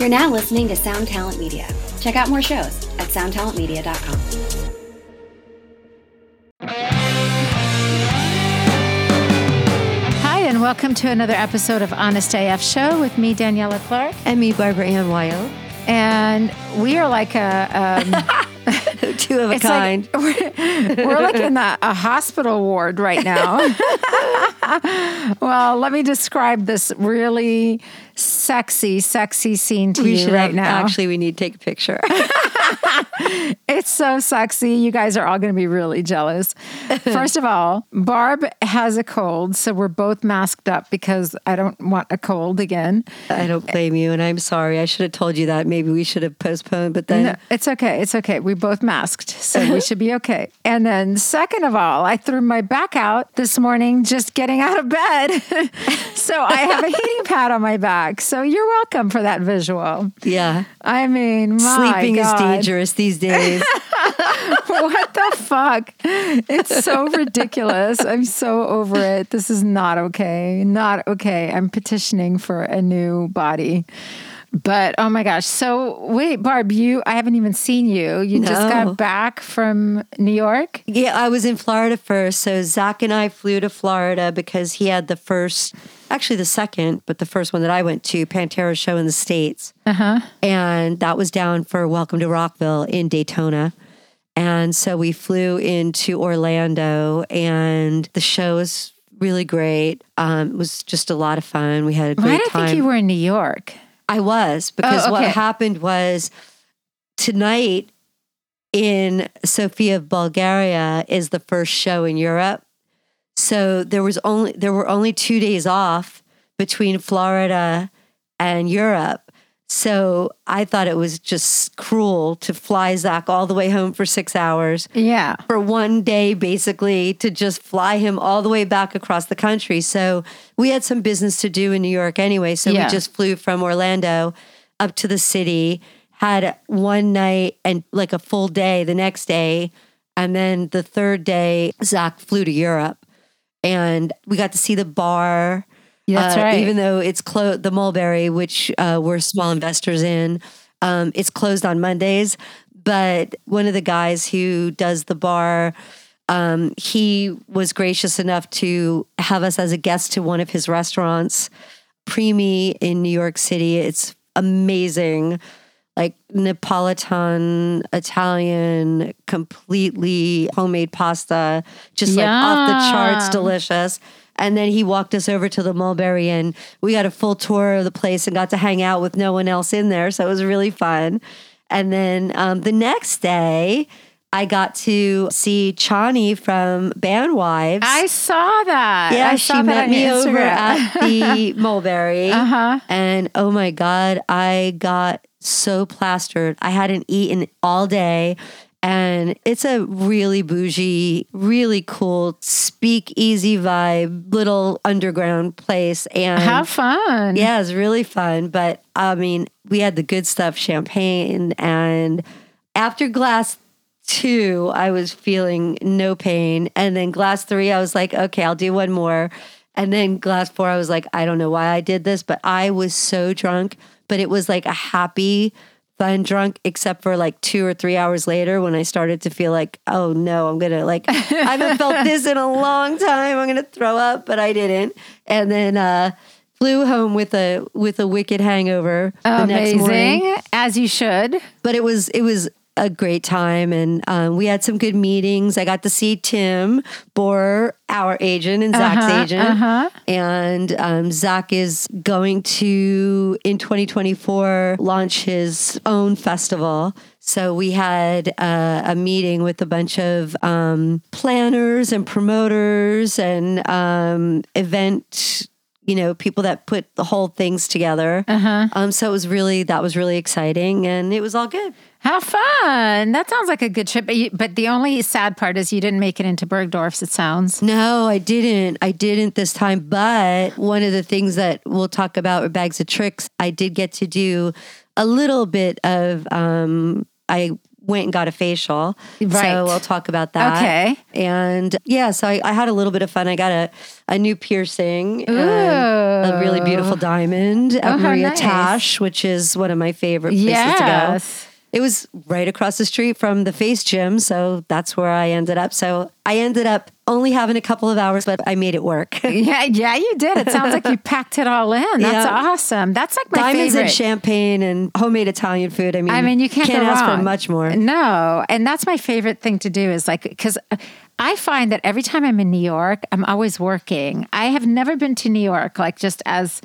You're now listening to Sound Talent Media. Check out more shows at soundtalentmedia.com. Hi, and welcome to another episode of Honest AF Show with me, Daniella Clarke. And me, Barbara Ann Weil. And we are like a. Um, Two of a it's like- kind. we're, we're like in a, a hospital ward right now. well, let me describe this really sexy, sexy scene to we you right have, now. Actually, we need to take a picture. It's so sexy. You guys are all going to be really jealous. First of all, Barb has a cold, so we're both masked up because I don't want a cold again. I don't blame you, and I'm sorry. I should have told you that. Maybe we should have postponed, but then No, it's okay. It's okay. We both masked, so we should be okay. And then, second of all, I threw my back out this morning just getting out of bed. so I have a heating pad on my back. So you're welcome for that visual. yeah, I mean, my sleeping God. is dangerous these days. what the fuck? It's so ridiculous. I'm so over it. This is not okay. Not okay. I'm petitioning for a new body. But oh my gosh. So wait, Barb, you I haven't even seen you. You just got back from New York? yeah, I was in Florida first. So Zakk and I flew to Florida because he had the first, actually the second, but the first one that I went to, Pantera show in the States. Uh-huh. and that was down for Welcome to Rockville in Daytona. And so we flew into Orlando, and the show was really great. Um, it was just a lot of fun. We had a Why great I time. think you were in New York? I was because Oh, what happened was tonight in Sofia, Bulgaria, is the first show in Europe. So there was only there were only two days off between Florida and Europe. So I thought it was just cruel to fly Zakk all the way home for six hours Yeah. for one day basically to just fly him all the way back across the country. So we had some business to do in New York anyway. So Yeah. we just flew from Orlando up to the city, had one night and like a full day the next day. And then the third day, Zakk flew to Europe and we got to see the bar. That's uh, right. Even though it's closed, the Mulberry, which uh, we're small investors in, um, it's closed on Mondays. But one of the guys who does the bar, um, he was gracious enough to have us as a guest to one of his restaurants, Premi in New York City. It's amazing, like Neapolitan, Italian, completely homemade pasta, just like off the charts, delicious. And then he walked us over to the Mulberry and we got a full tour of the place and got to hang out with no one else in there. So it was really fun. And then um, the next day, I got to see Chani from Bandwives. I saw that. yeah, I she met me your over at the Mulberry. Uh-huh. And oh my God, I got so plastered. I hadn't eaten all day. And it's a really bougie, really cool, speak easy vibe, little underground place. And Have fun. yeah, it was really fun. But I mean, we had the good stuff, champagne. And after glass two, I was feeling no pain. And then glass three, I was like, okay, I'll do one more. And then glass four, I was like, I don't know why I did this, but I was so drunk. But it was like a happy, fun drunk, except for like two or three hours later when I started to feel like, oh no, I'm gonna like, I haven't felt this in a long time. I'm gonna throw up, but I didn't. And then uh flew home with a with a wicked hangover the next morning as you should. but it was it was a great time. And um, we had some good meetings. I got to see Tim Borror our agent and Zakk's Uh-huh, agent. uh-huh. and um, Zakk is going to in 2024 launch his own festival. So we had uh, a meeting with a bunch of um, planners and promoters and um, event you know people that put the whole things together. Uh-huh. um, so it was really that was really exciting and it was all good How fun. That sounds like a good trip. But, you, but the only sad part is you didn't make it into Bergdorf's, it sounds. No, I didn't. I didn't this time. But one of the things that we'll talk about with Bags of Tricks, I did get to do a little bit of, um, I went and got a facial. Right. So we'll talk about that. Okay. And yeah, so I, I had a little bit of fun. I got a, a new piercing, and a really beautiful diamond at Oh, Maria nice. Tash, which is one of my favorite places Yes. to go. It was right across the street from the face gym. So that's where I ended up. So I ended up only having a couple of hours, but I made it work. Yeah, yeah, you did. It sounds like you packed it all in. That's Yeah. awesome. That's like my Diamonds favorite. and champagne and homemade Italian food. I mean, I mean, you can't, go ask wrong. for much more. No, and that's my favorite thing to do is like because I find that every time I'm in New York, I'm always working. I have never been to New York like just as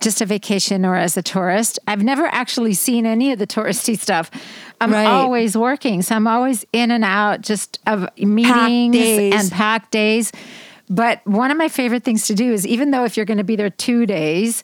just a vacation or as a tourist. I've never actually seen any of the touristy stuff. I'm Right. always working, so I'm always in and out just of meetings and packed days. But one of my favorite things to do is even though if you're going to be there two days,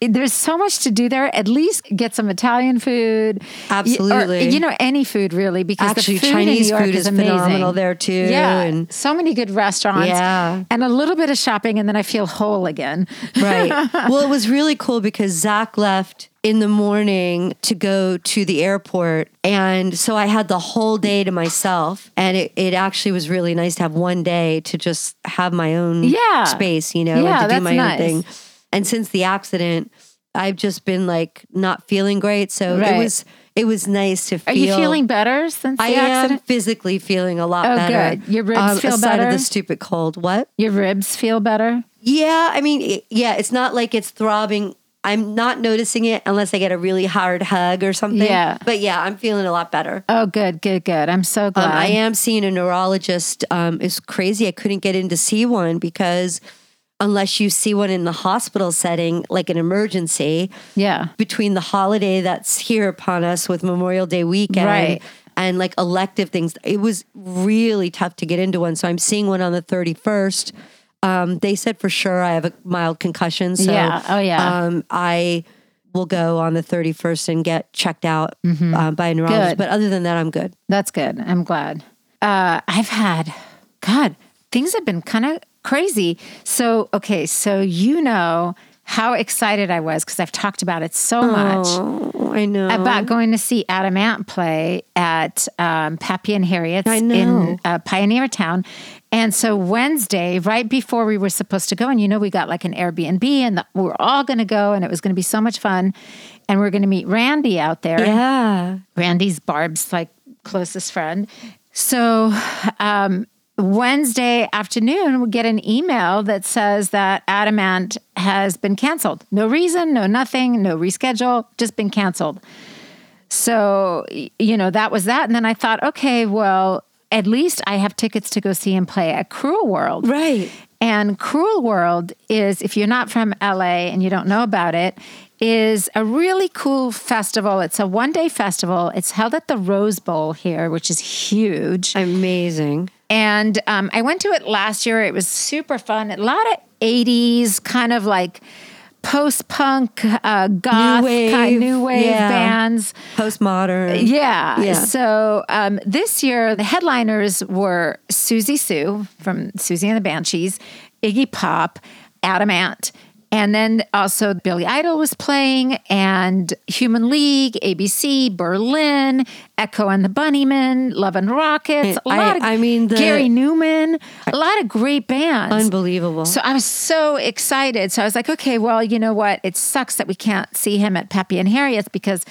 there's so much to do there. At least get some Italian food, Y- or, Absolutely. you know, any food really, because Actually, the food in Chinese food is is amazing. phenomenal there, too, Yeah, and- so many good restaurants. Yeah. and a little bit of shopping, and then I feel whole again. Right. well, it was really cool because Zakk left in the morning to go to the airport. And so I had the whole day to myself. And it, it actually was really nice to have one day to just have my own Yeah. space, you know, Yeah, and to do my nice. own thing. And since the accident, I've just been like not feeling great. So Right. it was it was nice to feel Are you feeling better since the I am physically feeling a lot Oh, better. good. Your ribs feel aside better? of the stupid cold. What? Your ribs feel better. Yeah, I mean, it- yeah, it's not like it's throbbing. I'm not noticing it unless I get a really hard hug or something. Yeah. But yeah, I'm feeling a lot better. Oh, good, good, good. I'm so glad. Um, I am seeing a neurologist. Um, it's crazy. I couldn't get in to see one because unless you see one in the hospital setting, like an emergency, Yeah. between the holiday that's here upon us with Memorial Day weekend Right. and like elective things, it was really tough to get into one. So I'm seeing one on the 31st. Um, they said for sure I have a mild concussion. So Yeah. Oh, yeah. Um, I will go on the 31st and get checked out uh, by a neurologist. Mm-hmm. Good. But other than that, I'm good. That's good. I'm glad. Uh, I've had, God, things have been kind of crazy. So, okay, so you know how excited I was because I've talked about it so much Oh, I know. about going to see Adam Ant play at um, Pappy and Harriet's in uh, Pioneertown. And so Wednesday, right before we were supposed to go, and you know, we got like an Airbnb and the, we were all going to go and it was going to be so much fun. And we are going to meet Randy out there. yeah. Randy's Barb's like closest friend. So um, Wednesday afternoon, we get an email that says that Adam Ant has been canceled. No reason, no nothing, no reschedule, just been canceled. So, you know, that was that. And then I thought, okay, well, at least I have tickets to go see him play at Cruel World. Right. And Cruel World is, if you're not from LA and you don't know about it, is a really cool festival. It's a one day festival. It's held at the Rose Bowl here, which is huge. Amazing. And um, I went to it last year. It was super fun. A lot of 80s kind of like post punk, uh, goth, wave, kind new wave yeah. bands. Postmodern. Yeah. Yeah. So um, this year, the headliners were Siouxsie Sioux from Siouxsie and the Banshees, Iggy Pop, Adam Ant. And then also Billy Idol was playing, and Human League, ABC, Berlin, Echo and the Bunnymen, Love and Rockets, a I- lot of I mean, the- Gary Numan, a lot of great bands. Unbelievable. So I was so excited. So I was like, okay, well, you know what? It sucks that we can't see him at Pappy and Harriet's because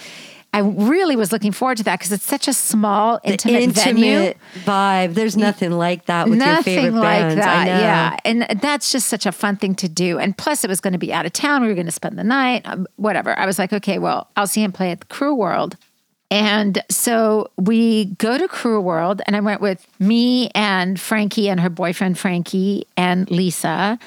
I really was looking forward to that because it's such a small, intimate, venue. intimate vibe. There's nothing like that with your Nothing favorite like bands. that. Yeah. And that's just such a fun thing to do. And plus, it was going to be out of town. We were going to spend the night, um, whatever. I was like, okay, well, I'll see him play at the Cruel World. And so we go to Cruel World, and I went with me and Frankie and her boyfriend, Frankie, and Lisa.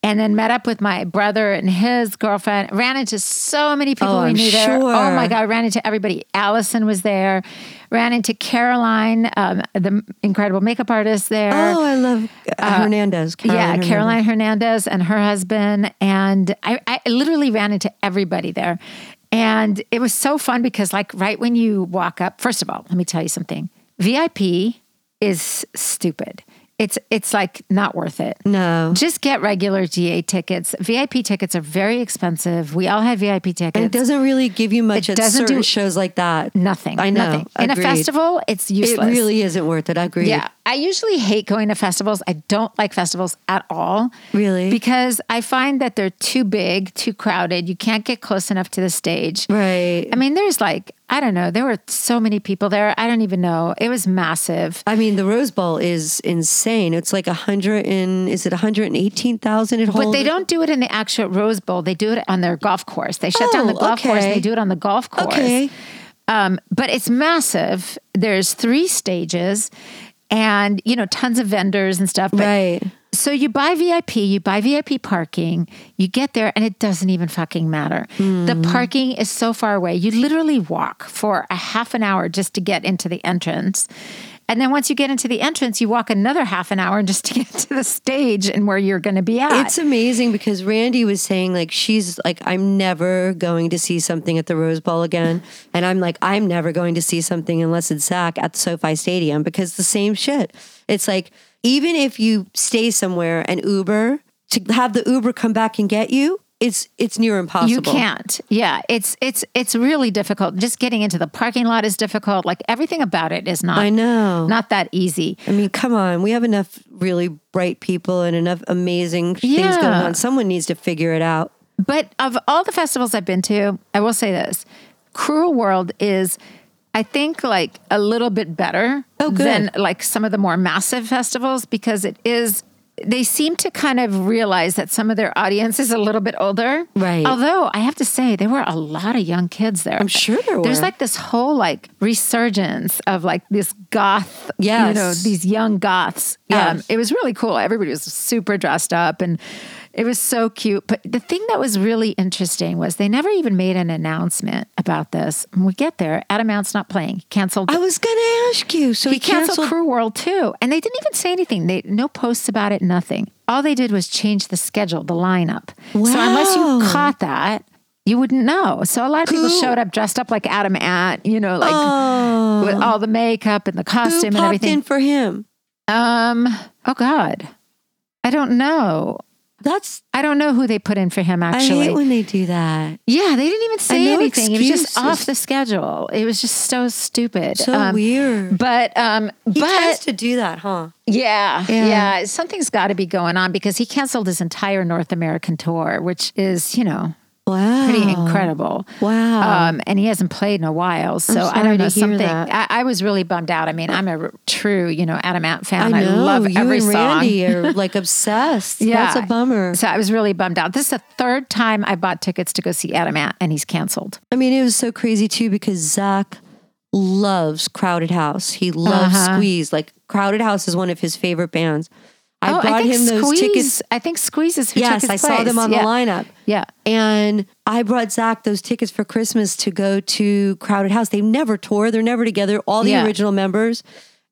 And then met up with my brother and his girlfriend. Ran into so many people Oh, we I'm knew there. Oh my God, ran into everybody. Allison was there. Ran into Caroline, um, the incredible makeup artist there. Oh, I love uh, Hernandez. Yeah, Hernandez. Caroline Hernandez and her husband. And I, I literally ran into everybody there. And it was so fun because, like, right when you walk up, first of all, let me tell you something VIP is stupid. It's it's like not worth it. No. Just get regular GA tickets. VIP tickets are very expensive. We all had VIP tickets. And it doesn't really give you much It at doesn't certain do- shows like that. nothing. I know. Nothing. In a festival, it's useless. It really isn't worth it. I agree. Yeah. I usually hate going to festivals. I don't like festivals at all. Really? Because I find that they're too big, too crowded. You can't get close enough to the stage. Right. I mean, there's like, I don't know, there were so many people there. I don't even know. It was massive. I mean, the Rose Bowl is insane. It's like a hundred and is it one hundred and eighteen thousand? It holds. But they don't do it in the actual Rose Bowl. They do it on their golf course. They shut down the Oh, golf course. They do it on the golf course. Okay. Um, but it's massive. There's three stages and, you know, tons of vendors and stuff. But Right. So you buy VIP, you buy VIP parking, you get there and it doesn't even fucking matter. The Hmm. parking is so far away. You literally walk for a half an hour just to get into the entrance. And then once you get into the entrance, you walk another half an hour just to get to the stage and where you're going to be at. It's amazing because Randy was saying like she's like I'm never going to see something at the Rose Bowl again, and I'm like I'm never going to see something unless it's Zakk at the SoFi Stadium because the same shit. It's like even if you stay somewhere and Uber to have the Uber come back and get you, it's it's near impossible. You can't. Yeah, it's it's it's really difficult. Just getting into the parking lot is difficult. Like everything about it is not. I know. Not that easy. I mean, come on. We have enough really bright people and enough amazing things going on. Someone needs to figure it out. But of all the festivals I've been to, I will say this: Cruel World is, I think, like a little bit better Oh, than like some of the more massive festivals because it is. They seem to kind of realize that some of their audience is a little bit older. Right. Although I have to say, there were a lot of young kids there. I'm sure there were. There's like this whole like resurgence of like this goth, you know, these young goths. Um, it was really cool. Everybody was super dressed up and it was so cute. But the thing that was really interesting was they never even made an announcement about this. When we get there, Adam Ant's not playing. Canceled. I was going to ask you. So he he, canceled, canceled. Cruel World too, and they didn't even say anything. They no posts about it, nothing. All they did was change the schedule, the lineup. Wow. So unless you caught that, you wouldn't know. So a lot of people Who- showed up dressed up like Adam Ant, you know, like Oh. with all the makeup and the Who costume and everything. in for him? Um, oh God, I don't know. That's I don't know who they put in for him. Actually. I hate when they do that. yeah, they didn't even say anything. It was just off the schedule. It was just so stupid. So Um, weird. But um, He but tends to do that, huh? yeah, Yeah. yeah, something's got to be going on because he canceled his entire North American tour, which is you know Wow. pretty incredible. Wow. Um, and he hasn't played in a while, so I don't know something. I, I was really bummed out. I mean, I'm a r- true you know Adam Ant fan. I I, know. love you every and song. Randy are like obsessed. Yeah. That's a bummer. So I was really bummed out. This is the third time I bought tickets to go see Adam Ant, and he's canceled. I mean, it was so crazy too because Zakk loves Crowded House. He loves Uh-huh. Squeeze. Like Crowded House is one of his favorite bands. I oh, brought I him those Squeeze, tickets. I think Squeeze is who Yes, I his saw them on yeah. the lineup. Yeah. And I brought Zakk those tickets for Christmas to go to Crowded House. They never tour, they're never together, all the Yeah. original members.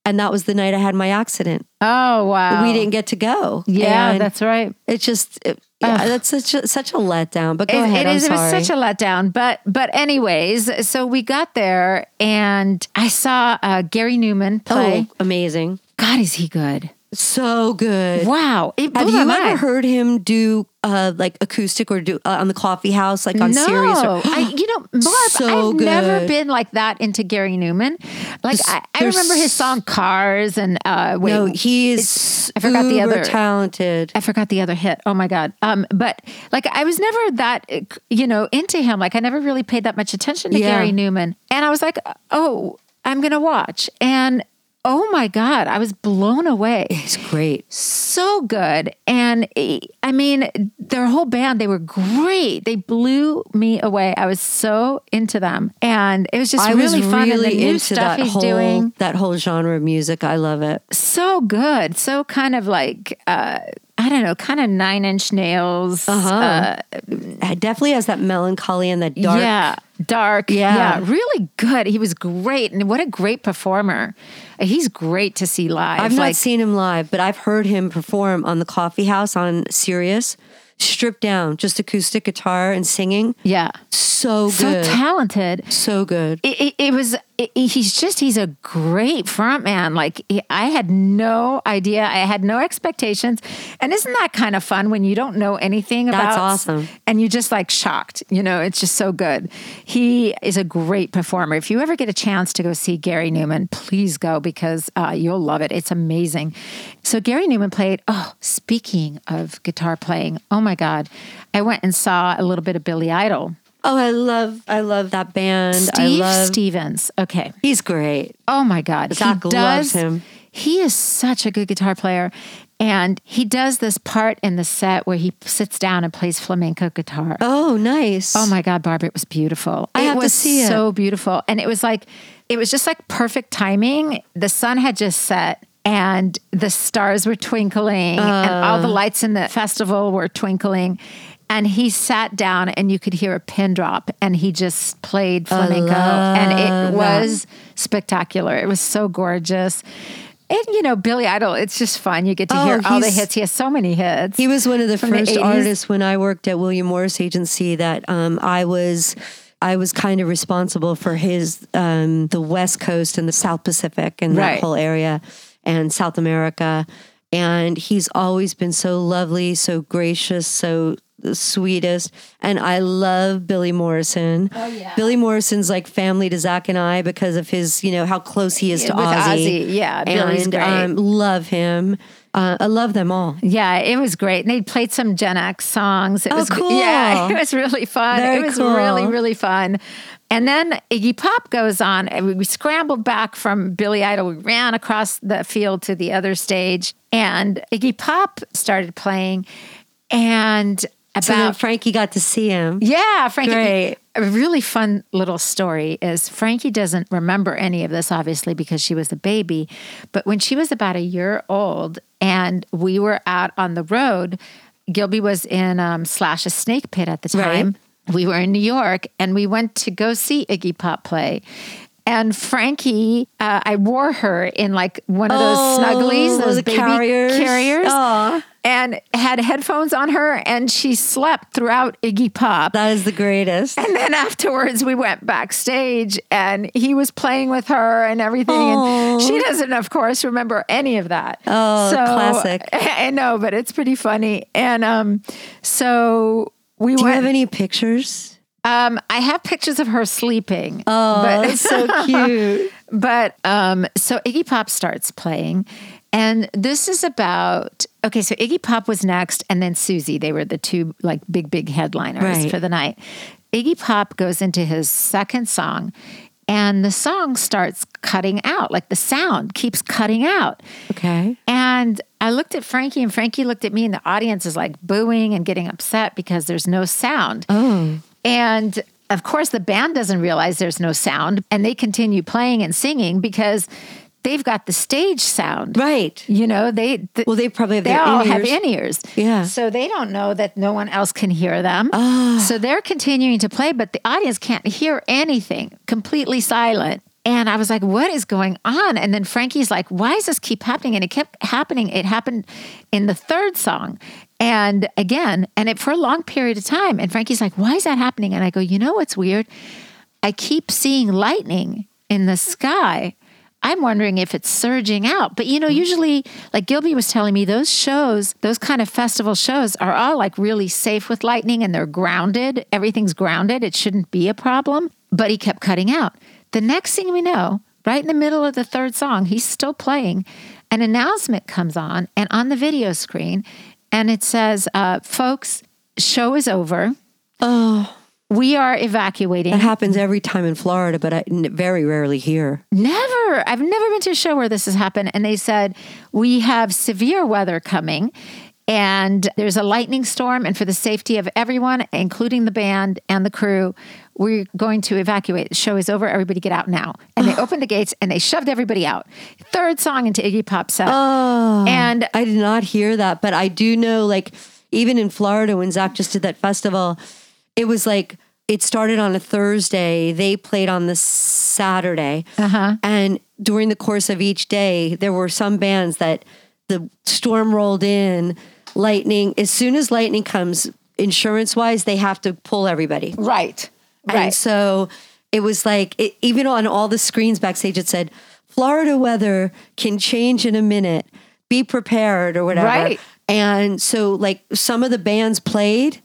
And that was the night I had my accident. Oh wow. We didn't get to go. Yeah, And that's right. it's just, it- yeah, that's such a, such a letdown. But go It- ahead. it is. It was such a letdown. But but anyways, so we got there and I saw uh, Gary Numan play. oh, amazing. God, is he good? So good. Wow. It Have you mind. ever heard him do uh, like acoustic or do uh, on the coffee house, like on series? no, Sirius? Or, I, you know, Barb, So I've never been like that into Gary Numan. Like I, I remember his song "Cars" and uh, wait, no, he is. I forgot the other- talented. I forgot the other hit. Oh my god. Um, but like I was never that you know into him. Like I never really paid that much attention to Yeah. Gary Numan. And I was like, oh, I'm gonna watch. And oh my god, I was blown away. It's great. So good. And eh, I mean, their whole band, they were great. They blew me away. I was so into them. And it was just I really was fun. really and the new into stuff that he's whole doing that whole genre of music. I love it. so good. So kind of like uh I don't know, kind of nine inch nails. Uh-huh. It definitely has that melancholy and that dark. Yeah, dark. Yeah. really good. He was great, and what a great performer. He's great to see live. I've not like, seen him live, but I've heard him perform on the Coffee House on Sirius. Stripped down, just acoustic guitar and singing. Yeah. So good. So talented. so good. It, it, it was. It, he's just. He's a great front man. Like he- I had no idea. I had no expectations. And isn't that kind of fun when you don't know anything about? That's awesome. And you're just like shocked. You know, it's just so good. He is a great performer. If you ever get a chance to go see Gary Numan, please go because uh, you'll love it. It's amazing. So Gary Numan played. Oh, speaking of guitar playing, oh my God, I went and saw a little bit of Billy Idol. Oh, I love I love that band. I Steve love Stevens. Okay. He's great. Oh my God. Zakk loves him. He is such a good guitar player. And he does this part in the set where he sits down and plays flamenco guitar. Oh, nice. Oh my God, Barbara, it was beautiful. I it have to was see it. so beautiful. And it was like, it was just like perfect timing. The sun had just set and the stars were twinkling and all Uh. the lights in the festival were twinkling. And he sat down and you could hear a pin drop and he just played flamenco and it was spectacular. It was so gorgeous. And you know, Billy Idol, it's just fun. You get to Oh, hear all the hits. He has so many hits. He was one of the From the first artists when I worked at William Morris Agency that um, I was I was kind of responsible for his um, the West Coast and the South Pacific and that whole area and South America. And he's always been so lovely, so gracious, so the sweetest. And I love Billy Morrison. Oh yeah. Billy Morrison's like family to Zakk and I because of his, you know, how close he is to With Ozzy. Ozzy, yeah, Billy's and great. Um, love him. Uh, I love them all. Yeah, it was great. And they played some Gen X songs. It Oh, was cool. Yeah, it was really fun. Very it was cool. really, really fun. And then Iggy Pop goes on, and we- scrambled back from Billy Idol. We ran across the field to the other stage, and Iggy Pop started playing. And about So Frankie got to see him. yeah, Frankie. Great. A really fun little story is Frankie doesn't remember any of this, obviously, because she was a baby. But when she was about a year old and we were out on the road, Gilby was in um, Slash's Snakepit at the time. We were in New York and we went to go see Iggy Pop play. And Frankie, uh, I wore her in like one of those Oh, snugglies, those baby carriers. carriers, and had headphones on her, and she slept throughout Iggy Pop. That is the greatest. And then afterwards, we went backstage and he was playing with her and everything. And she doesn't, of course, remember any of that. Oh, so, classic. I know, but it's pretty funny. And um, so we Do you have any pictures? um, I have pictures of her sleeping. Oh, but, that's so cute. but um, so Iggy Pop starts playing. And this is about okay. So Iggy Pop was next, and then Siouxsie. They were the two like big, big headliners Right. for the night. Iggy Pop goes into his second song, and the song starts cutting out. Like the sound keeps cutting out. Okay. And I looked at Frankie, and Frankie looked at me, and the audience is like booing and getting upset because there's no sound. Oh. And of course, the band doesn't realize there's no sound, and they continue playing and singing because they've got the stage sound. Right. You know, they th- Well, they probably have they their all in-ears. have in ears. Yeah. So they don't know that no one else can hear them. Oh. So they're continuing to play, but the audience can't hear anything. Completely silent. And I was like, what is going on? And then Frankie's like, why does this keep happening? And it kept happening. It happened in the third song. And again, and it for a long period of time. And Frankie's like, why is that happening? And I go, you know what's weird? I keep seeing lightning in the sky. I'm wondering if it's surging out. But you know, usually, like Gilby was telling me, those shows, those kind of festival shows are all like really safe with lightning and they're grounded. Everything's grounded. It shouldn't be a problem. But he kept cutting out. The next thing we know, right in the middle of the third song, he's still playing. An announcement comes on and on the video screen, and it says, uh, folks, show is over. Oh, We are evacuating. that happens every time in Florida, but I n- very rarely here. Never. I've never been to a show where this has happened. And they said, we have severe weather coming and there's a lightning storm. And for the safety of everyone, including the band and the crew, we're going to evacuate. The show is over. Everybody get out now. And they opened the gates and they shoved everybody out. Third song into Iggy Pop set. Oh, And I did not hear that, but I do know, like, even in Florida when Zakk just did that festival, it was like it started on a Thursday. They played on the Saturday, Uh-huh. and during the course of each day, there were some bands that the storm rolled in. lightning, as soon as lightning comes, insurance wise, they have to pull everybody. Right. And so it was like, it, even on all the screens backstage, it said, Florida weather can change in a minute. Be prepared or whatever. Right. And so, like, some of the bands played,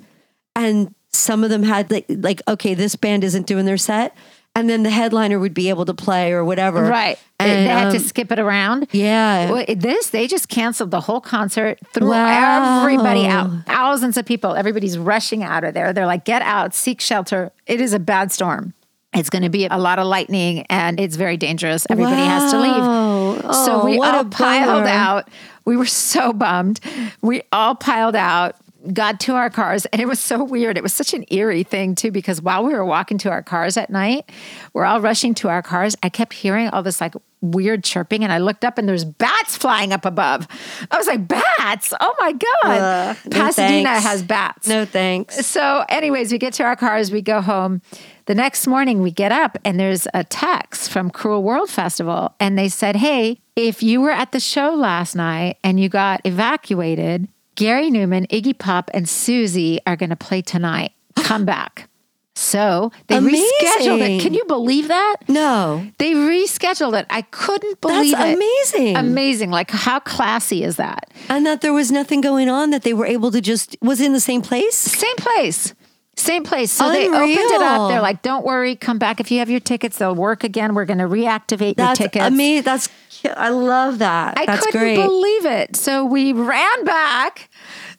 and some of them had, like, like okay, this band isn't doing their set. And then the headliner would be able to play or whatever. Right. They- And, they had to um, skip it around. Yeah. Well, this, they just canceled the whole concert, threw Wow. everybody out. Thousands of people. Everybody's rushing out of there. They're like, get out, seek shelter. It is a bad storm. It's going to be a lot of lightning and it's very dangerous. Everybody has to Wow. leave. so Oh, we what all piled out. We were so bummed. We all piled out, got to our cars, and it was so weird. It was such an eerie thing, too, because while we were walking to our cars at night, we're all rushing to our cars. I kept hearing all this like weird chirping, and I looked up and there's bats flying up above. I was like, Bats? Oh my God. Uh, Pasadena thanks. has bats. No thanks. So, anyways, we get to our cars, we go home. The next morning, we get up, and there's a text from Cruel World Festival. And they said, Hey, if you were at the show last night and you got evacuated, Gary Numan, Iggy Pop, and Siouxsie are going to play tonight. Come back. So they rescheduled it. Can you believe that? No. They rescheduled it. I couldn't believe That's it. amazing. Amazing. Like, how classy is that? And that there was nothing going on, that they were able to just, was in the same place? Same place. Same place. So they opened it up. They're like, don't worry, come back. If you have your tickets, they'll work again. We're going to reactivate That's your tickets. amazing. That's, I love that. I That's couldn't great. believe it. So we ran back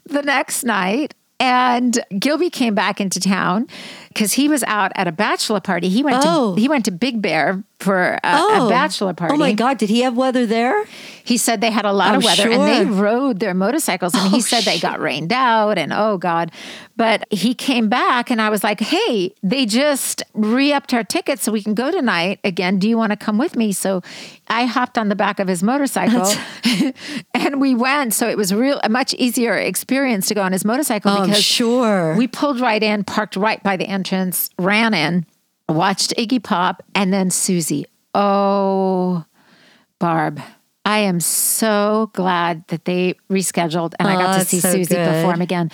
the next night. And Gilby came back into town because he was out at a bachelor party. He went Oh. to he went to Big Bear for a, a oh. bachelor party. Oh my God. Did he have weather there? He said they had a lot Oh, of weather and they rode their motorcycles and he Oh, said they got rained out and oh God. But he came back and I was like, hey, they just re upped our tickets so we can go tonight again. Do you want to come with me? So I hopped on the back of his motorcycle and we went. So it was real a much easier experience to go on his motorcycle Oh, because sure. we pulled right in, parked right by the entrance, ran in, watched Iggy Pop, and then Siouxsie. Oh, Barb. I am so glad that they rescheduled and I Oh, got to oh, see so Siouxsie good. perform again.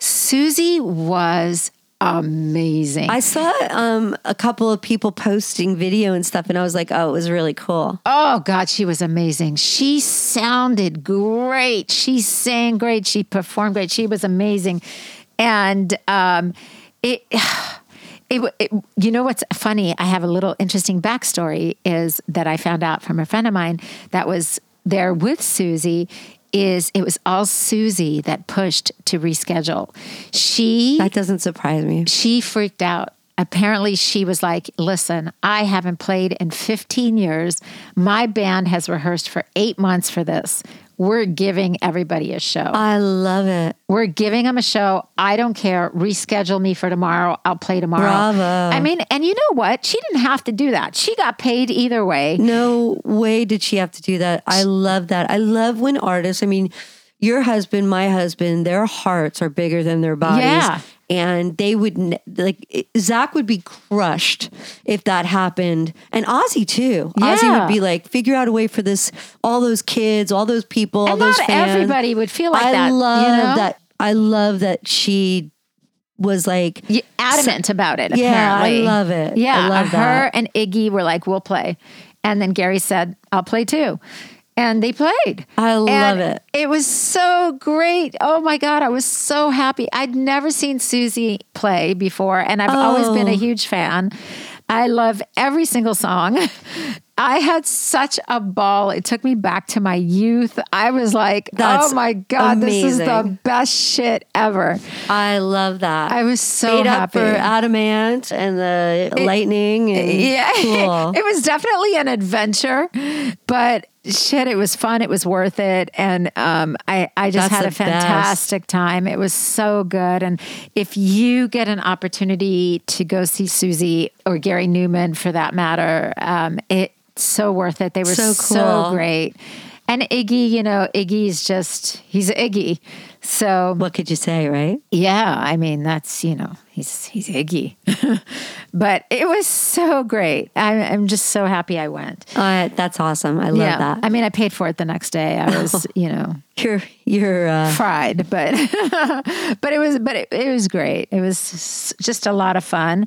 Siouxsie was amazing. I saw um, a couple of people posting video and stuff, and I was like, oh, it was really cool. Oh God, she was amazing. She sounded great. She sang great. She performed great. She was amazing, and um, it. It, it, you know what's funny? I have a little interesting backstory is that I found out from a friend of mine that was there with Siouxsie. Is it was all Siouxsie that pushed to reschedule. She That doesn't surprise me. she freaked out. Apparently, she was like, Listen, I haven't played in 15 years. My band has rehearsed for eight months for this. We're giving everybody a show. I love it. We're giving them a show. I don't care. Reschedule me for tomorrow. I'll play tomorrow. Bravo. I mean, and you know what? She didn't have to do that. She got paid either way. No way did she have to do that. I love that. I love when artists, I mean, your husband, my husband, their hearts are bigger than their bodies. Yeah. And they would, like, Zakk would be crushed if that happened. And Ozzy, too. Ozzy would be like, figure out a way for this, all those kids, all those people, all And those not fans. everybody would feel like I that. love you know? that. I love that she was like, y- adamant about it. Yeah, I love it. Yeah, I Yeah, love her that. and Iggy were like, "We'll play," and then Gary said, "I'll play too," and they played. I love And it. It was so great. Oh my god, I was so happy. I'd never seen Siouxsie play before, and I've always been a Oh. huge fan. I love every single song. I had such a ball. It took me back to my youth. I was like, That's "Oh my god, this is the best shit ever." I love that. I was so Made happy. for Adam Ant and the lightning. And Yeah. cool. it was definitely an adventure, but shit, it was fun. It was worth it. And um, I, I just That's had a the best. fantastic time. It was so good. And if you get an opportunity to go see Siouxsie or Gary Numan for that matter, um, it's so worth it. They were So so, great. And Iggy, you know, Iggy's just, he's Iggy. So What could you say, right? yeah, I mean that's you know he's he's Iggy, but it was so great. I'm I'm just so happy I went. Uh, that's awesome. I love yeah, that. I mean I paid for it the next day. I was you know you're you're uh, fried, but but it was but it, it was great. It was just a lot of fun.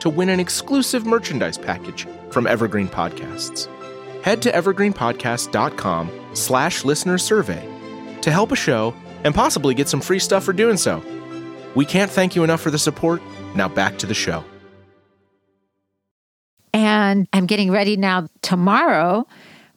to win an exclusive merchandise package from Evergreen Podcasts. Head to evergreenpodcast.com slash listener survey to help a show and possibly get some free stuff for doing so. We can't thank you enough for the support. Now back to the show. And I'm getting ready now tomorrow.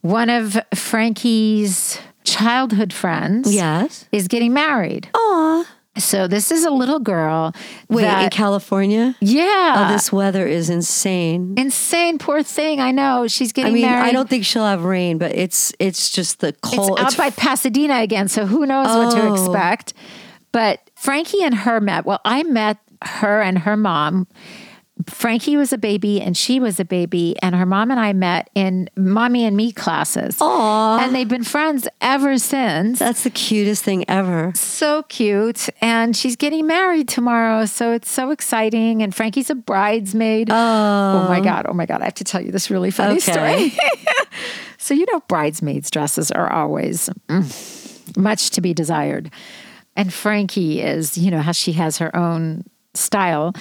One of Frankie's childhood friends yes. is getting married. Aw. So this is a little girl. Wait, in California? yeah. oh, this weather is insane. insane, poor thing. I know she's getting I mean, married. I don't think she'll have rain, but it's it's just the cold. it's out by Pasadena again, so who knows what to Oh. expect. But Frankie and her met. Well, I met her and her mom. Frankie was a baby and she was a baby, and her mom and I met in mommy and me classes. Aw. And they've been friends ever since. That's the cutest thing ever. so cute. And she's getting married tomorrow. So it's so exciting. And Frankie's a bridesmaid. Oh, my God. Oh my God. I have to tell you this really funny Okay. story. so, you know, bridesmaids' dresses are always mm, much to be desired. And Frankie is, you know, how she has her own style.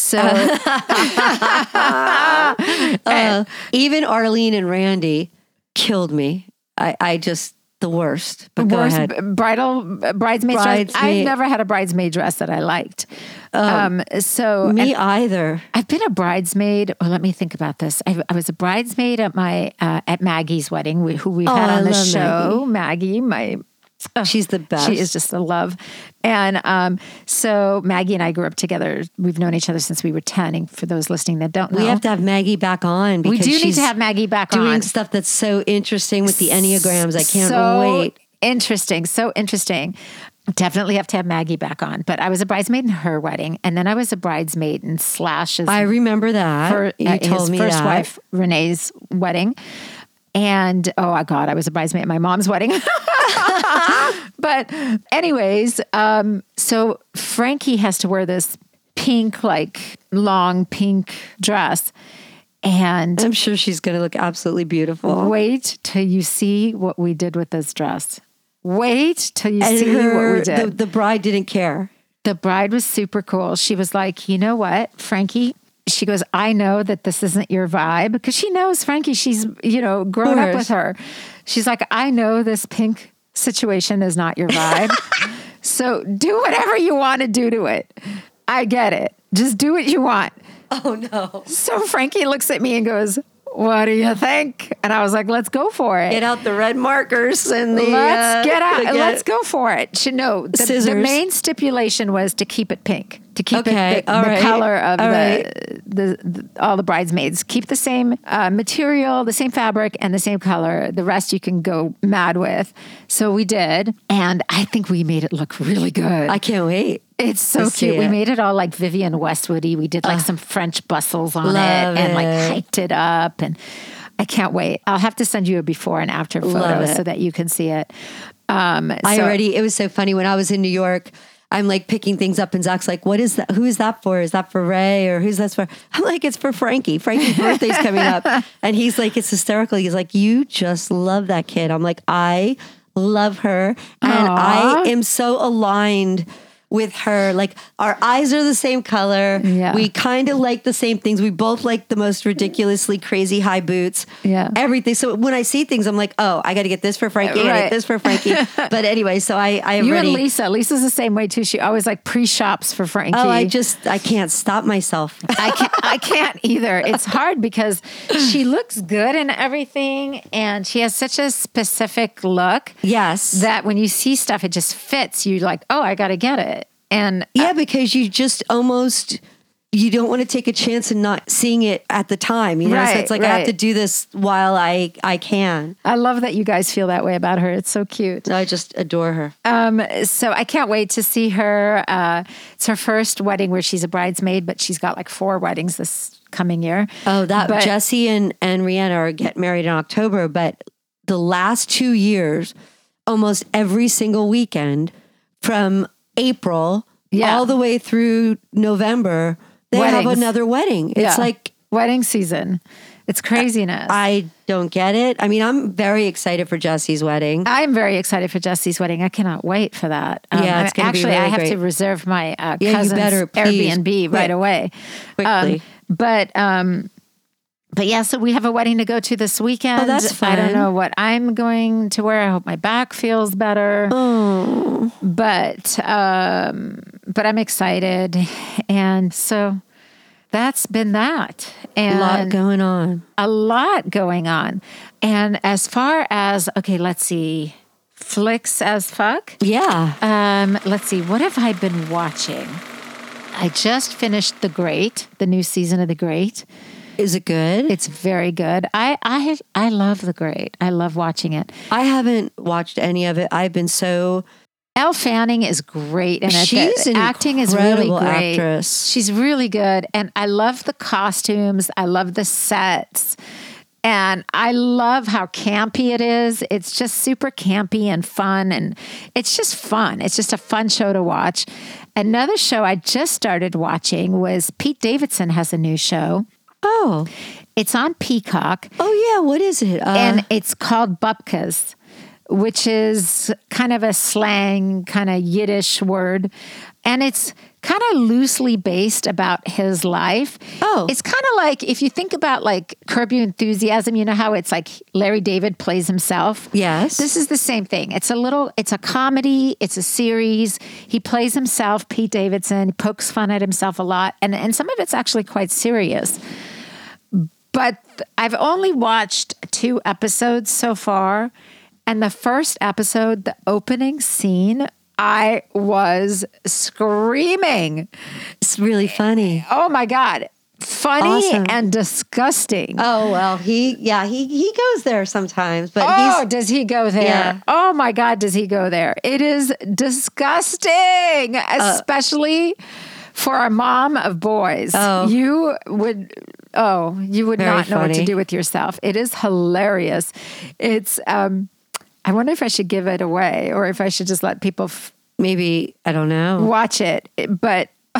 So, Uh, even Arlene and Randy killed me. I, I just the worst. But worst bridal bridesmaid dress. I've never had a bridesmaid dress that I liked. um, so Me either. I've been a bridesmaid. Well, let me think about this. I, I was a bridesmaid at my uh, at Maggie's wedding, who we Oh, had on the show. Maggie, my She's the best. she is just a love. And um, so Maggie and I grew up together. We've known each other since we were ten. And for those listening that don't know, We have to have Maggie back on. we do need to have Maggie back doing on. Doing stuff that's so interesting with the enneagrams. I can't so wait. Interesting, so interesting. Definitely have to have Maggie back on. But I was a bridesmaid in her wedding, and then I was a bridesmaid in Slash's I remember that. for you uh, told me first that. wife Renee's wedding. And oh my God, I was a bridesmaid at my mom's wedding. but anyways, um, so Frankie has to wear this pink, like long pink dress. And I'm sure she's going to look absolutely beautiful. wait till you see what we did with this dress. Wait till you And see her- what we did. The, the bride didn't care. the bride was super cool. She was like, you know what, Frankie? She goes, I know that this isn't your vibe because she knows Frankie. She's, you know, grown up with her. She's like, I know this pink situation is not your vibe. so do whatever you want to do to it. I get it. Just do what you want. Oh no! So Frankie looks at me and goes, What do you think? And I was like, Let's go for it. Get out the red markers and the. let's uh, get out. get- let's go for it. You know, the, the main stipulation was to keep it pink, to keep Okay, it the, the right, color of all the, right. the, the all the bridesmaids. Keep the same uh, material, the same fabric, and the same color. The rest you can go mad with. So we did, and I think we made it look really good. I can't wait. It's so cute. We made it all like Vivian Westwoody. We did like some French bustles on it and like it. hyped it up. And I can't wait. I'll have to send you a before and after photo so that you can see it. Um, I already. It was so funny when I was in New York. I'm like picking things up, and Zakk's like, "What is that? Who is that for? Is that for Ray or who's that for?" I'm like, "It's for Frankie. Frankie's birthday's coming up," and he's like, "It's hysterical." He's like, "You just love that kid." I'm like, "I love her, and Aw. I am so aligned with her. Like our eyes are the same color. Yeah. We kind of like the same things. We both like the most ridiculously crazy high boots. Yeah. Everything. So when I see things, I'm like, oh, I got to get this for Frankie. I gotta get this for Frankie. but anyway, so I, I You already. and Lisa. Lisa's the same way too. She always like pre shops for Frankie. Oh, I just I can't stop myself. I can't, I can't either. It's hard because she looks good in everything, and she has such a specific look yes. that when you see stuff, it just fits. You like, oh, I got to get it. And Yeah, because you just almost you don't want to take a chance and not seeing it at the time. You know, so it's like I have to do this while I I can. I love that you guys feel that way about her. It's so cute. I just adore her. Um, so I can't wait to see her. Uh, it's her first wedding where she's a bridesmaid, but she's got like four weddings this coming year. Oh, that But- Jesse and and Rihanna are get married in October, but the last two years, almost every single weekend from April Yeah. all the way through November, they have another wedding. It's Yeah. like wedding season. It's craziness. I don't get it. I mean, I'm very excited for Jesse's wedding. I'm very excited for Jesse's wedding. I cannot wait for that. Um, Yeah, it's be actually I really have to reserve my uh, Yeah, cousin's better. Airbnb right Quick. away. Quickly. Um, but um, but yeah, so we have a wedding to go to this weekend. Oh, that's fun. I don't know what I'm going to wear. I hope my back feels better. Oh, But um, but I'm excited, and so that's been that. And a lot going on. a lot going on. And as far as okay, let's see, flicks as fuck. Yeah. Um, let's see, what have I been watching? I just finished The Great, the new season of The Great. Is it good? It's very good. I I I love The Great. I love watching it. I haven't watched any of it. I've been so Elle Fanning is great and She's the an acting is really incredible great. actress. She's really good and I love the costumes. I love the sets. And I love how campy it is. It's just super campy and fun and it's just fun. It's just a fun show to watch. Another show I just started watching was Pete Davidson has a new show. Oh It's on Peacock oh yeah. What is it? Uh, and it's called Bupkis, which is kind of a slang, kind of Yiddish word. And it's kind of loosely based about his life. Oh. It's kind of like if you think about like Curb Your Enthusiasm, you know how it's like Larry David plays himself? Yes. This is the same thing. It's a little, it's a comedy, it's a series. He plays himself, Pete Davidson, pokes fun at himself a lot. And, and some of it's actually quite serious but I've only watched two episodes so far. And the first episode, the opening scene, I was screaming. it's really funny. Oh my God. Funny Awesome. and disgusting. Oh well, he yeah he he goes there sometimes, but Oh, does he go there? Yeah. Oh my God, does he go there? It is disgusting, uh, especially for a mom of boys. Oh. You would, oh, you would Very not know what to do with yourself. It is hilarious. It's, um, I wonder if I should give it away or if I should just let people f- maybe I don't know. watch it. But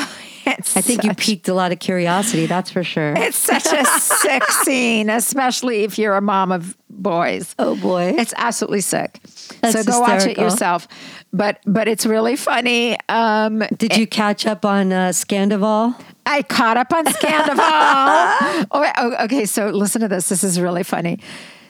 it's I think you piqued a lot of curiosity. That's for sure. It's such a sick scene, especially if you're a mom of boys. Oh boy, It's absolutely sick. That's so go watch it yourself. But but it's really funny. Um, did you catch up on uh, Scandoval? I caught up on Scandoval. oh, oh, okay, so listen to this. This is really funny.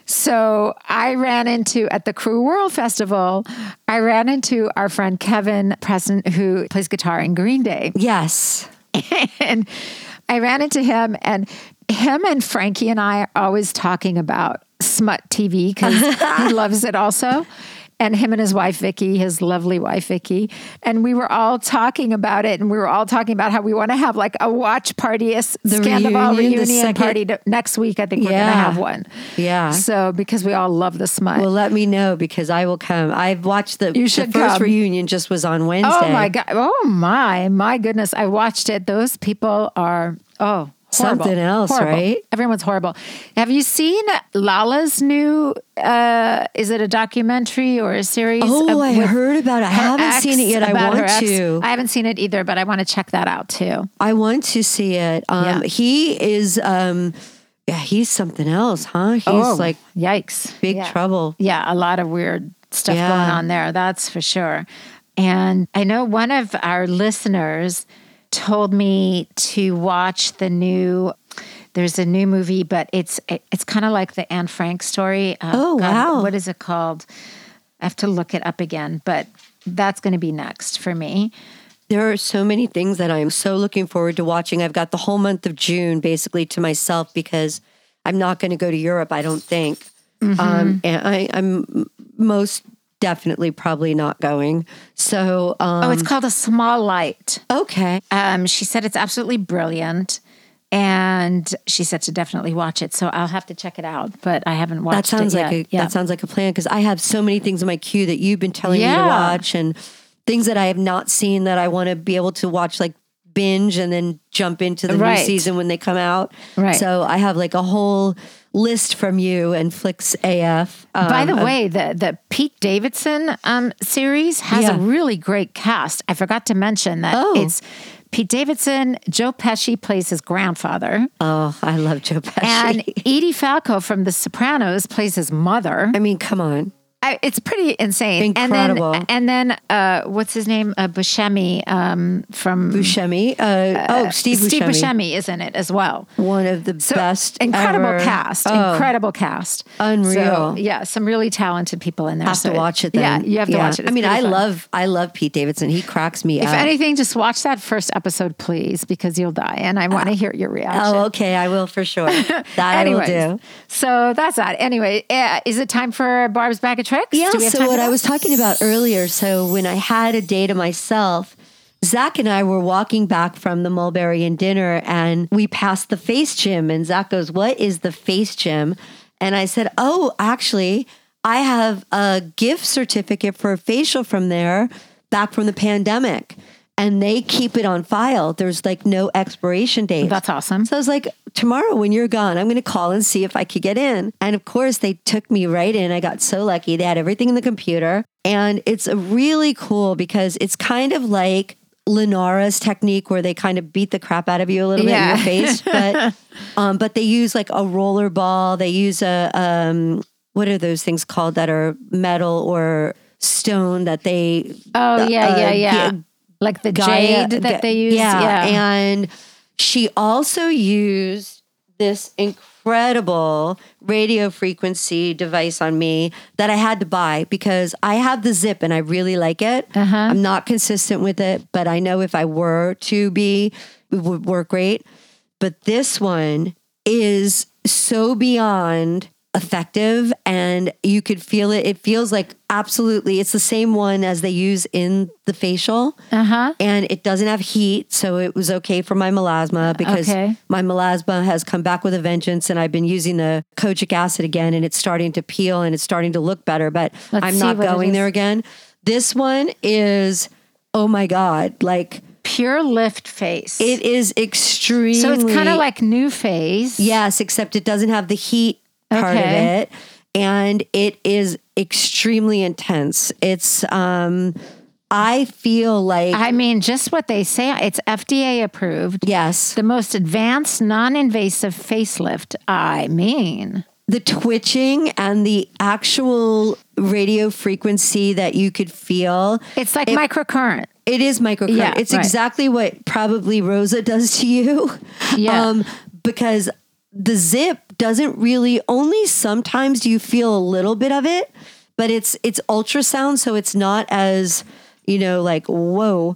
So I ran into at the Cruel World Festival. I ran into our friend Kevin Preston, who plays guitar in Green Day. Yes. and I ran into him, and him and Frankie and I are always talking about smut TV because he loves it also. And him and his wife Vicky, his lovely wife Vicky, and we were all talking about it, and we were all talking about how we want to have like a watch party, a Scandoval reunion, the reunion second- party to, next week. I think we're Yeah. gonna have one. Yeah. So because we all love the smut. Well, let me know because I will come. I've watched the, You the should first come. reunion just was on Wednesday. Oh my god! Oh my my goodness! I watched it. Those people are oh horrible. Something else, Horrible. right? Everyone's horrible. Have you seen Lala's new? uh Is it a documentary or a series? Oh, of- I heard about it. I haven't seen it yet. I want to. I haven't seen it either, but I want to check that out too. I want to see it. Um, Yeah. He is, um, yeah, he's something else, huh? He's oh, like yikes! big Yeah. trouble. Yeah, a lot of weird stuff Yeah. going on there. That's for sure. And I know one of our listeners told me to watch the new there's a new movie, but it's it's kind of like the Anne Frank story. Uh, Oh, wow. What is it called? I have to look it up again, but that's going to be next for me. There are so many things that I'm so looking forward to watching. I've got the whole month of June basically to myself because I'm not going to go to Europe, I don't think. Um, and I, I'm most definitely probably not going. So, um, Oh, it's called A Small Light. okay. Um, she said it's absolutely brilliant. And she said to definitely watch it. So I'll have to check it out, but I haven't watched That sounds it like yet. a that sounds like a plan because I have so many things in my queue that you've been telling me to watch and things that I have not seen that I want to be able to watch like binge and then jump into the Right. new season when they come out. Right. So I have like a whole list from you and Flicks AF. Um, By the way, the the Pete Davidson um, series has Yeah. a really great cast. I forgot to mention that Oh. it's Pete Davidson. Joe Pesci plays his grandfather, oh, I love Joe Pesci. and Edie Falco from The Sopranos plays his mother. I mean, come on. I, it's pretty insane. Incredible. And then, and then uh, what's his name? Uh, Buscemi um, from Buscemi. Uh, oh, Steve, Steve Buscemi. Buscemi is in it as well. One of the So, best. incredible ever. cast, Oh, incredible cast, Unreal. So, yeah, some really talented people in there. have so to watch it then. Yeah, you have to watch it. I mean, I fun. love I love Pete Davidson. He cracks me If up. If anything, just watch that first episode, please, because you'll die, and I want to hear your reaction. Oh, okay. I will for sure. That Anyways, I will do. so that's that. Anyway, uh, is it time for Barb's bag of tricks? Yeah. Do we have So what I was talking about earlier. So when I had a day to myself, Zakk and I were walking back from the Mulberry and dinner, and we passed the face gym. And Zakk goes, "What is the face gym?" And I said, "Oh, actually, I have a gift certificate for a facial from there, back from the pandemic." And they keep it on file. There's like no expiration date. That's awesome. So I was like, tomorrow when you're gone, I'm going to call and see if I could get in. And of course, they took me right in. I got so lucky. They had everything in the computer. And it's really cool because it's kind of like Lenara's technique where they kind of beat the crap out of you a little bit in your face. But, um, but they use like a roller ball. They use a, um, what are those things called that are metal or stone that they Oh yeah, uh, yeah, yeah. Like the Gaia- jade that they use. Yeah. Yeah, And she also used this incredible radio frequency device on me that I had to buy because I have the zip and I really like it. Uh-huh. I'm not consistent with it, but I know if I were to be, it would work great. But this one is so beyond effective and you could feel it. It feels like absolutely, it's the same one as they use in the facial. uh huh. And it doesn't have heat, so it was okay for my melasma because Okay. my melasma has come back with a vengeance and I've been using the kojic acid again and it's starting to peel and it's starting to look better, but Let's I'm not going there again. This one is, oh my God, like Pure lift face. it is extremely. so it's kind of like NuFACE. Yes, except it doesn't have the heat part of it. And it is extremely intense. It's, um, I feel like, I mean, just what they say. It's FDA approved. yes. The most advanced non-invasive facelift. I mean, the twitching and the actual radio frequency that you could feel. it's like microcurrent. It is microcurrent. Yeah, it's right. exactly what probably Rosa does to you. Yeah. because the zip doesn't really only sometimes do you feel a little bit of it, but it's it's ultrasound, so it's not as, you know, like, whoa,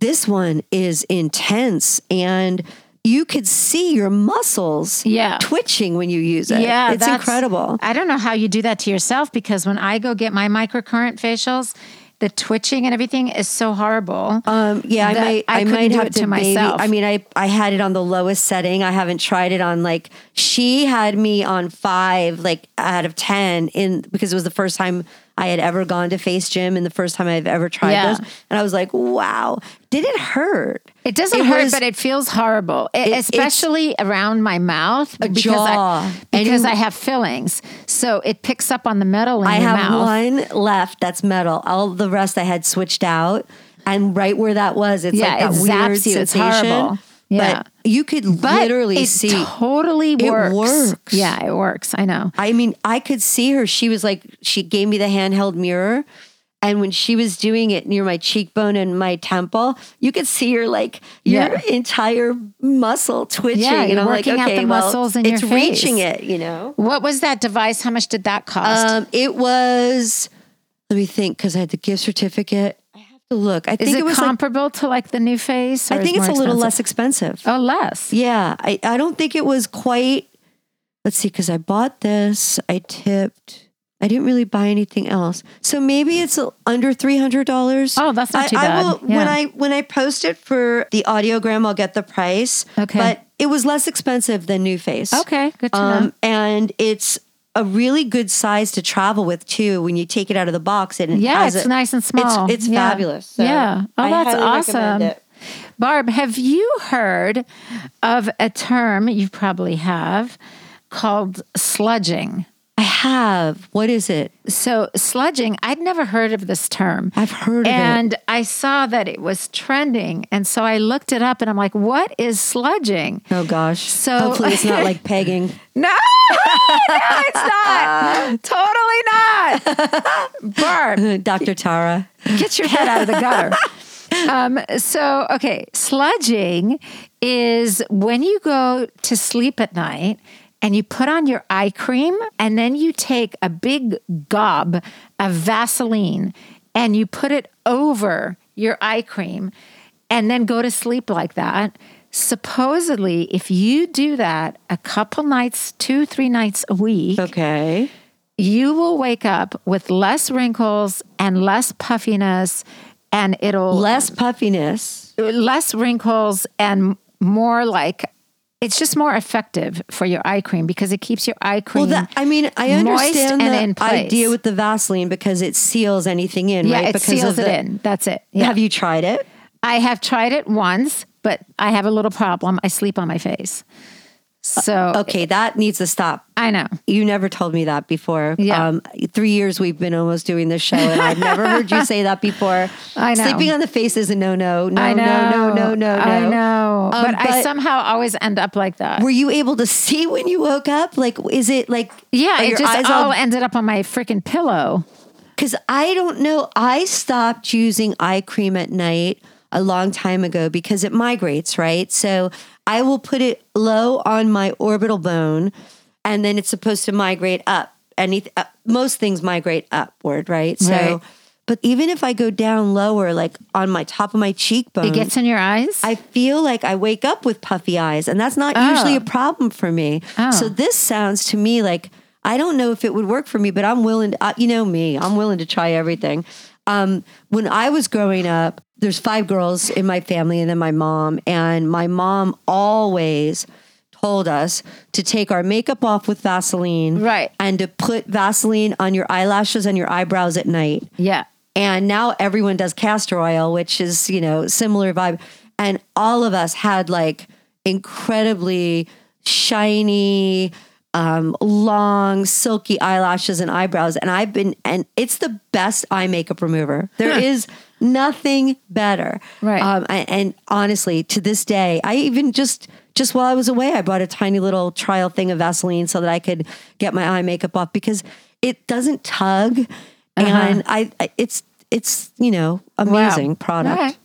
this one is intense and you could see your muscles Yeah. twitching when you use it. Yeah, It's incredible. I don't know how you do that to yourself because when I go get my microcurrent facials, the twitching and everything is so horrible. Um, yeah, I might. I I, might have it to, to myself. I mean, I I had it on the lowest setting. I haven't tried it on like she had me on five, like out of ten, in because it was the first time I had ever gone to Face Gym and the first time I've ever tried Yeah. this, and I was like, wow, did it hurt? It doesn't It hurt, was- but it feels horrible, it's- especially around my mouth because jaw. I because Any- I have fillings, so it picks up on the metal in I have mouth. one left that's metal. All the rest I had switched out, and right where that was, it's Yeah, like that it weird you. It's sensation. horrible. Yeah. But you could But literally it see. totally It works. works. Yeah, it works. I know. I mean, I could see her. She was like, she gave me the handheld mirror And when she was doing it near my cheekbone and my temple, you could see her like your Yeah. entire muscle twitching. Yeah, and I'm like, okay, the well, muscles in your it's reaching it, you know. What was that device? How much did that cost? Um, it was. Let me think, because I had the gift certificate. I look. I is think it, it was. Like, comparable to like the NuFACE? or I think it's a little expensive? less expensive. Oh, less. Yeah, I, I don't think it was quite. Let's see, because I bought this, I tipped. I didn't really buy anything else, so maybe it's under three hundred dollars. Oh, that's not I, too I bad. will, When I when I post it for the audiogram, I'll get the price. Okay. but it was less expensive than NuFACE. Okay, good to know. um, and it's a really good size to travel with too. When you take it out of the box, and it Yeah, has it's a- nice and small. It's, it's Yeah. fabulous. So Yeah. Oh, that's awesome. Barb, have you heard of a term you probably have called sludging? I have. What is it? So, sludging, I'd never heard of this term. I've heard of it. and I saw that it was trending. And so I looked it up and I'm like, what is sludging? Oh gosh. So- hopefully it's not like pegging. No, no, it's not. totally not. Barb, Dr. Tara. get your head out of the gutter. Um, so, okay, sludging is when you go to sleep at night and you put on your eye cream and then you take a big gob of Vaseline and you put it over your eye cream and then go to sleep like that. Supposedly, if you do that a couple nights, two, three nights a week, Okay. you will wake up with less wrinkles and less puffiness and it'll Less puffiness. less wrinkles and more like it's just more effective for your eye cream because it keeps your eye cream Well, that, I mean, I understand and the idea with the Vaseline because it seals anything in, yeah right? it because seals of it the- in that's it yeah. Have you tried it? i have tried it once but i have a little problem i sleep on my face so Okay, that needs to stop. i know You never told me that before. Yeah. Um, three years we've been almost doing this show, and I've never heard you say that before. I know. Sleeping on the face is a no, no, no, no, no, no, no, no. i know Um, but, i somehow always end up like that Were you able to see when you woke up? Like, is it like? yeah it just all ended up on my freaking pillow Because I don't know. I stopped using eye cream at night a long time ago because it migrates, right? So I will put it low on my orbital bone and then it's supposed to migrate up. Any, uh, most things migrate upward, right? So, Right. but even if I go down lower, like on my top of my cheekbone, it gets in your eyes I feel like I wake up with puffy eyes, and that's not Oh. usually a problem for me. Oh. So this sounds to me like I don't know if it would work for me, but I'm willing. To, uh, you know me, I'm willing to try everything. Um, when I was growing up, there's five girls in my family, and then my mom, and my mom always told us to take our makeup off with Vaseline, Right. and to put Vaseline on your eyelashes and your eyebrows at night. yeah And now everyone does castor oil, which is, you know, similar vibe. And all of us had like incredibly shiny, um, long, silky eyelashes and eyebrows. And I've been, and it's the best eye makeup remover. There is nothing better. Right. Um, I- and honestly, to this day, I even just, just while I was away, I bought a tiny little trial thing of Vaseline so that I could get my eye makeup off because it doesn't tug. Uh-huh. And I, I, it's, it's, you know, amazing Wow. product. Right.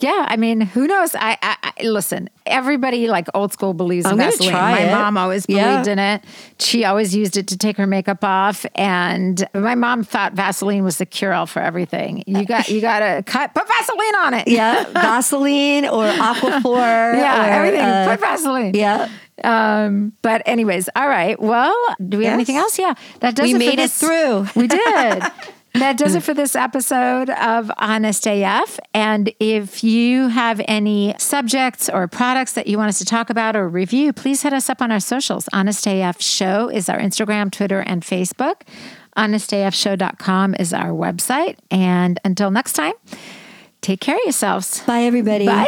Yeah, I mean, who knows? I, I, I listen. Everybody like old school believes in I'm gonna Vaseline. my it. mom always believed Yeah. in it. She always used it to take her makeup off, and my mom thought Vaseline was the cure all for everything. You got you got to cut put Vaseline on it. Yeah. Vaseline or Aquaphor. yeah, or, everything. uh, put Vaseline. yeah. Um, but anyways, all right. Well, do we have anything else? Yeah, that does We it made it through. We did. That does it for this episode of Honest AF. And if you have any subjects or products that you want us to talk about or review, please hit us up on our socials. Honest AF Show is our Instagram, Twitter, and Facebook. HonestAFShow.com is our website. And until next time, take care of yourselves. Bye, everybody. Bye.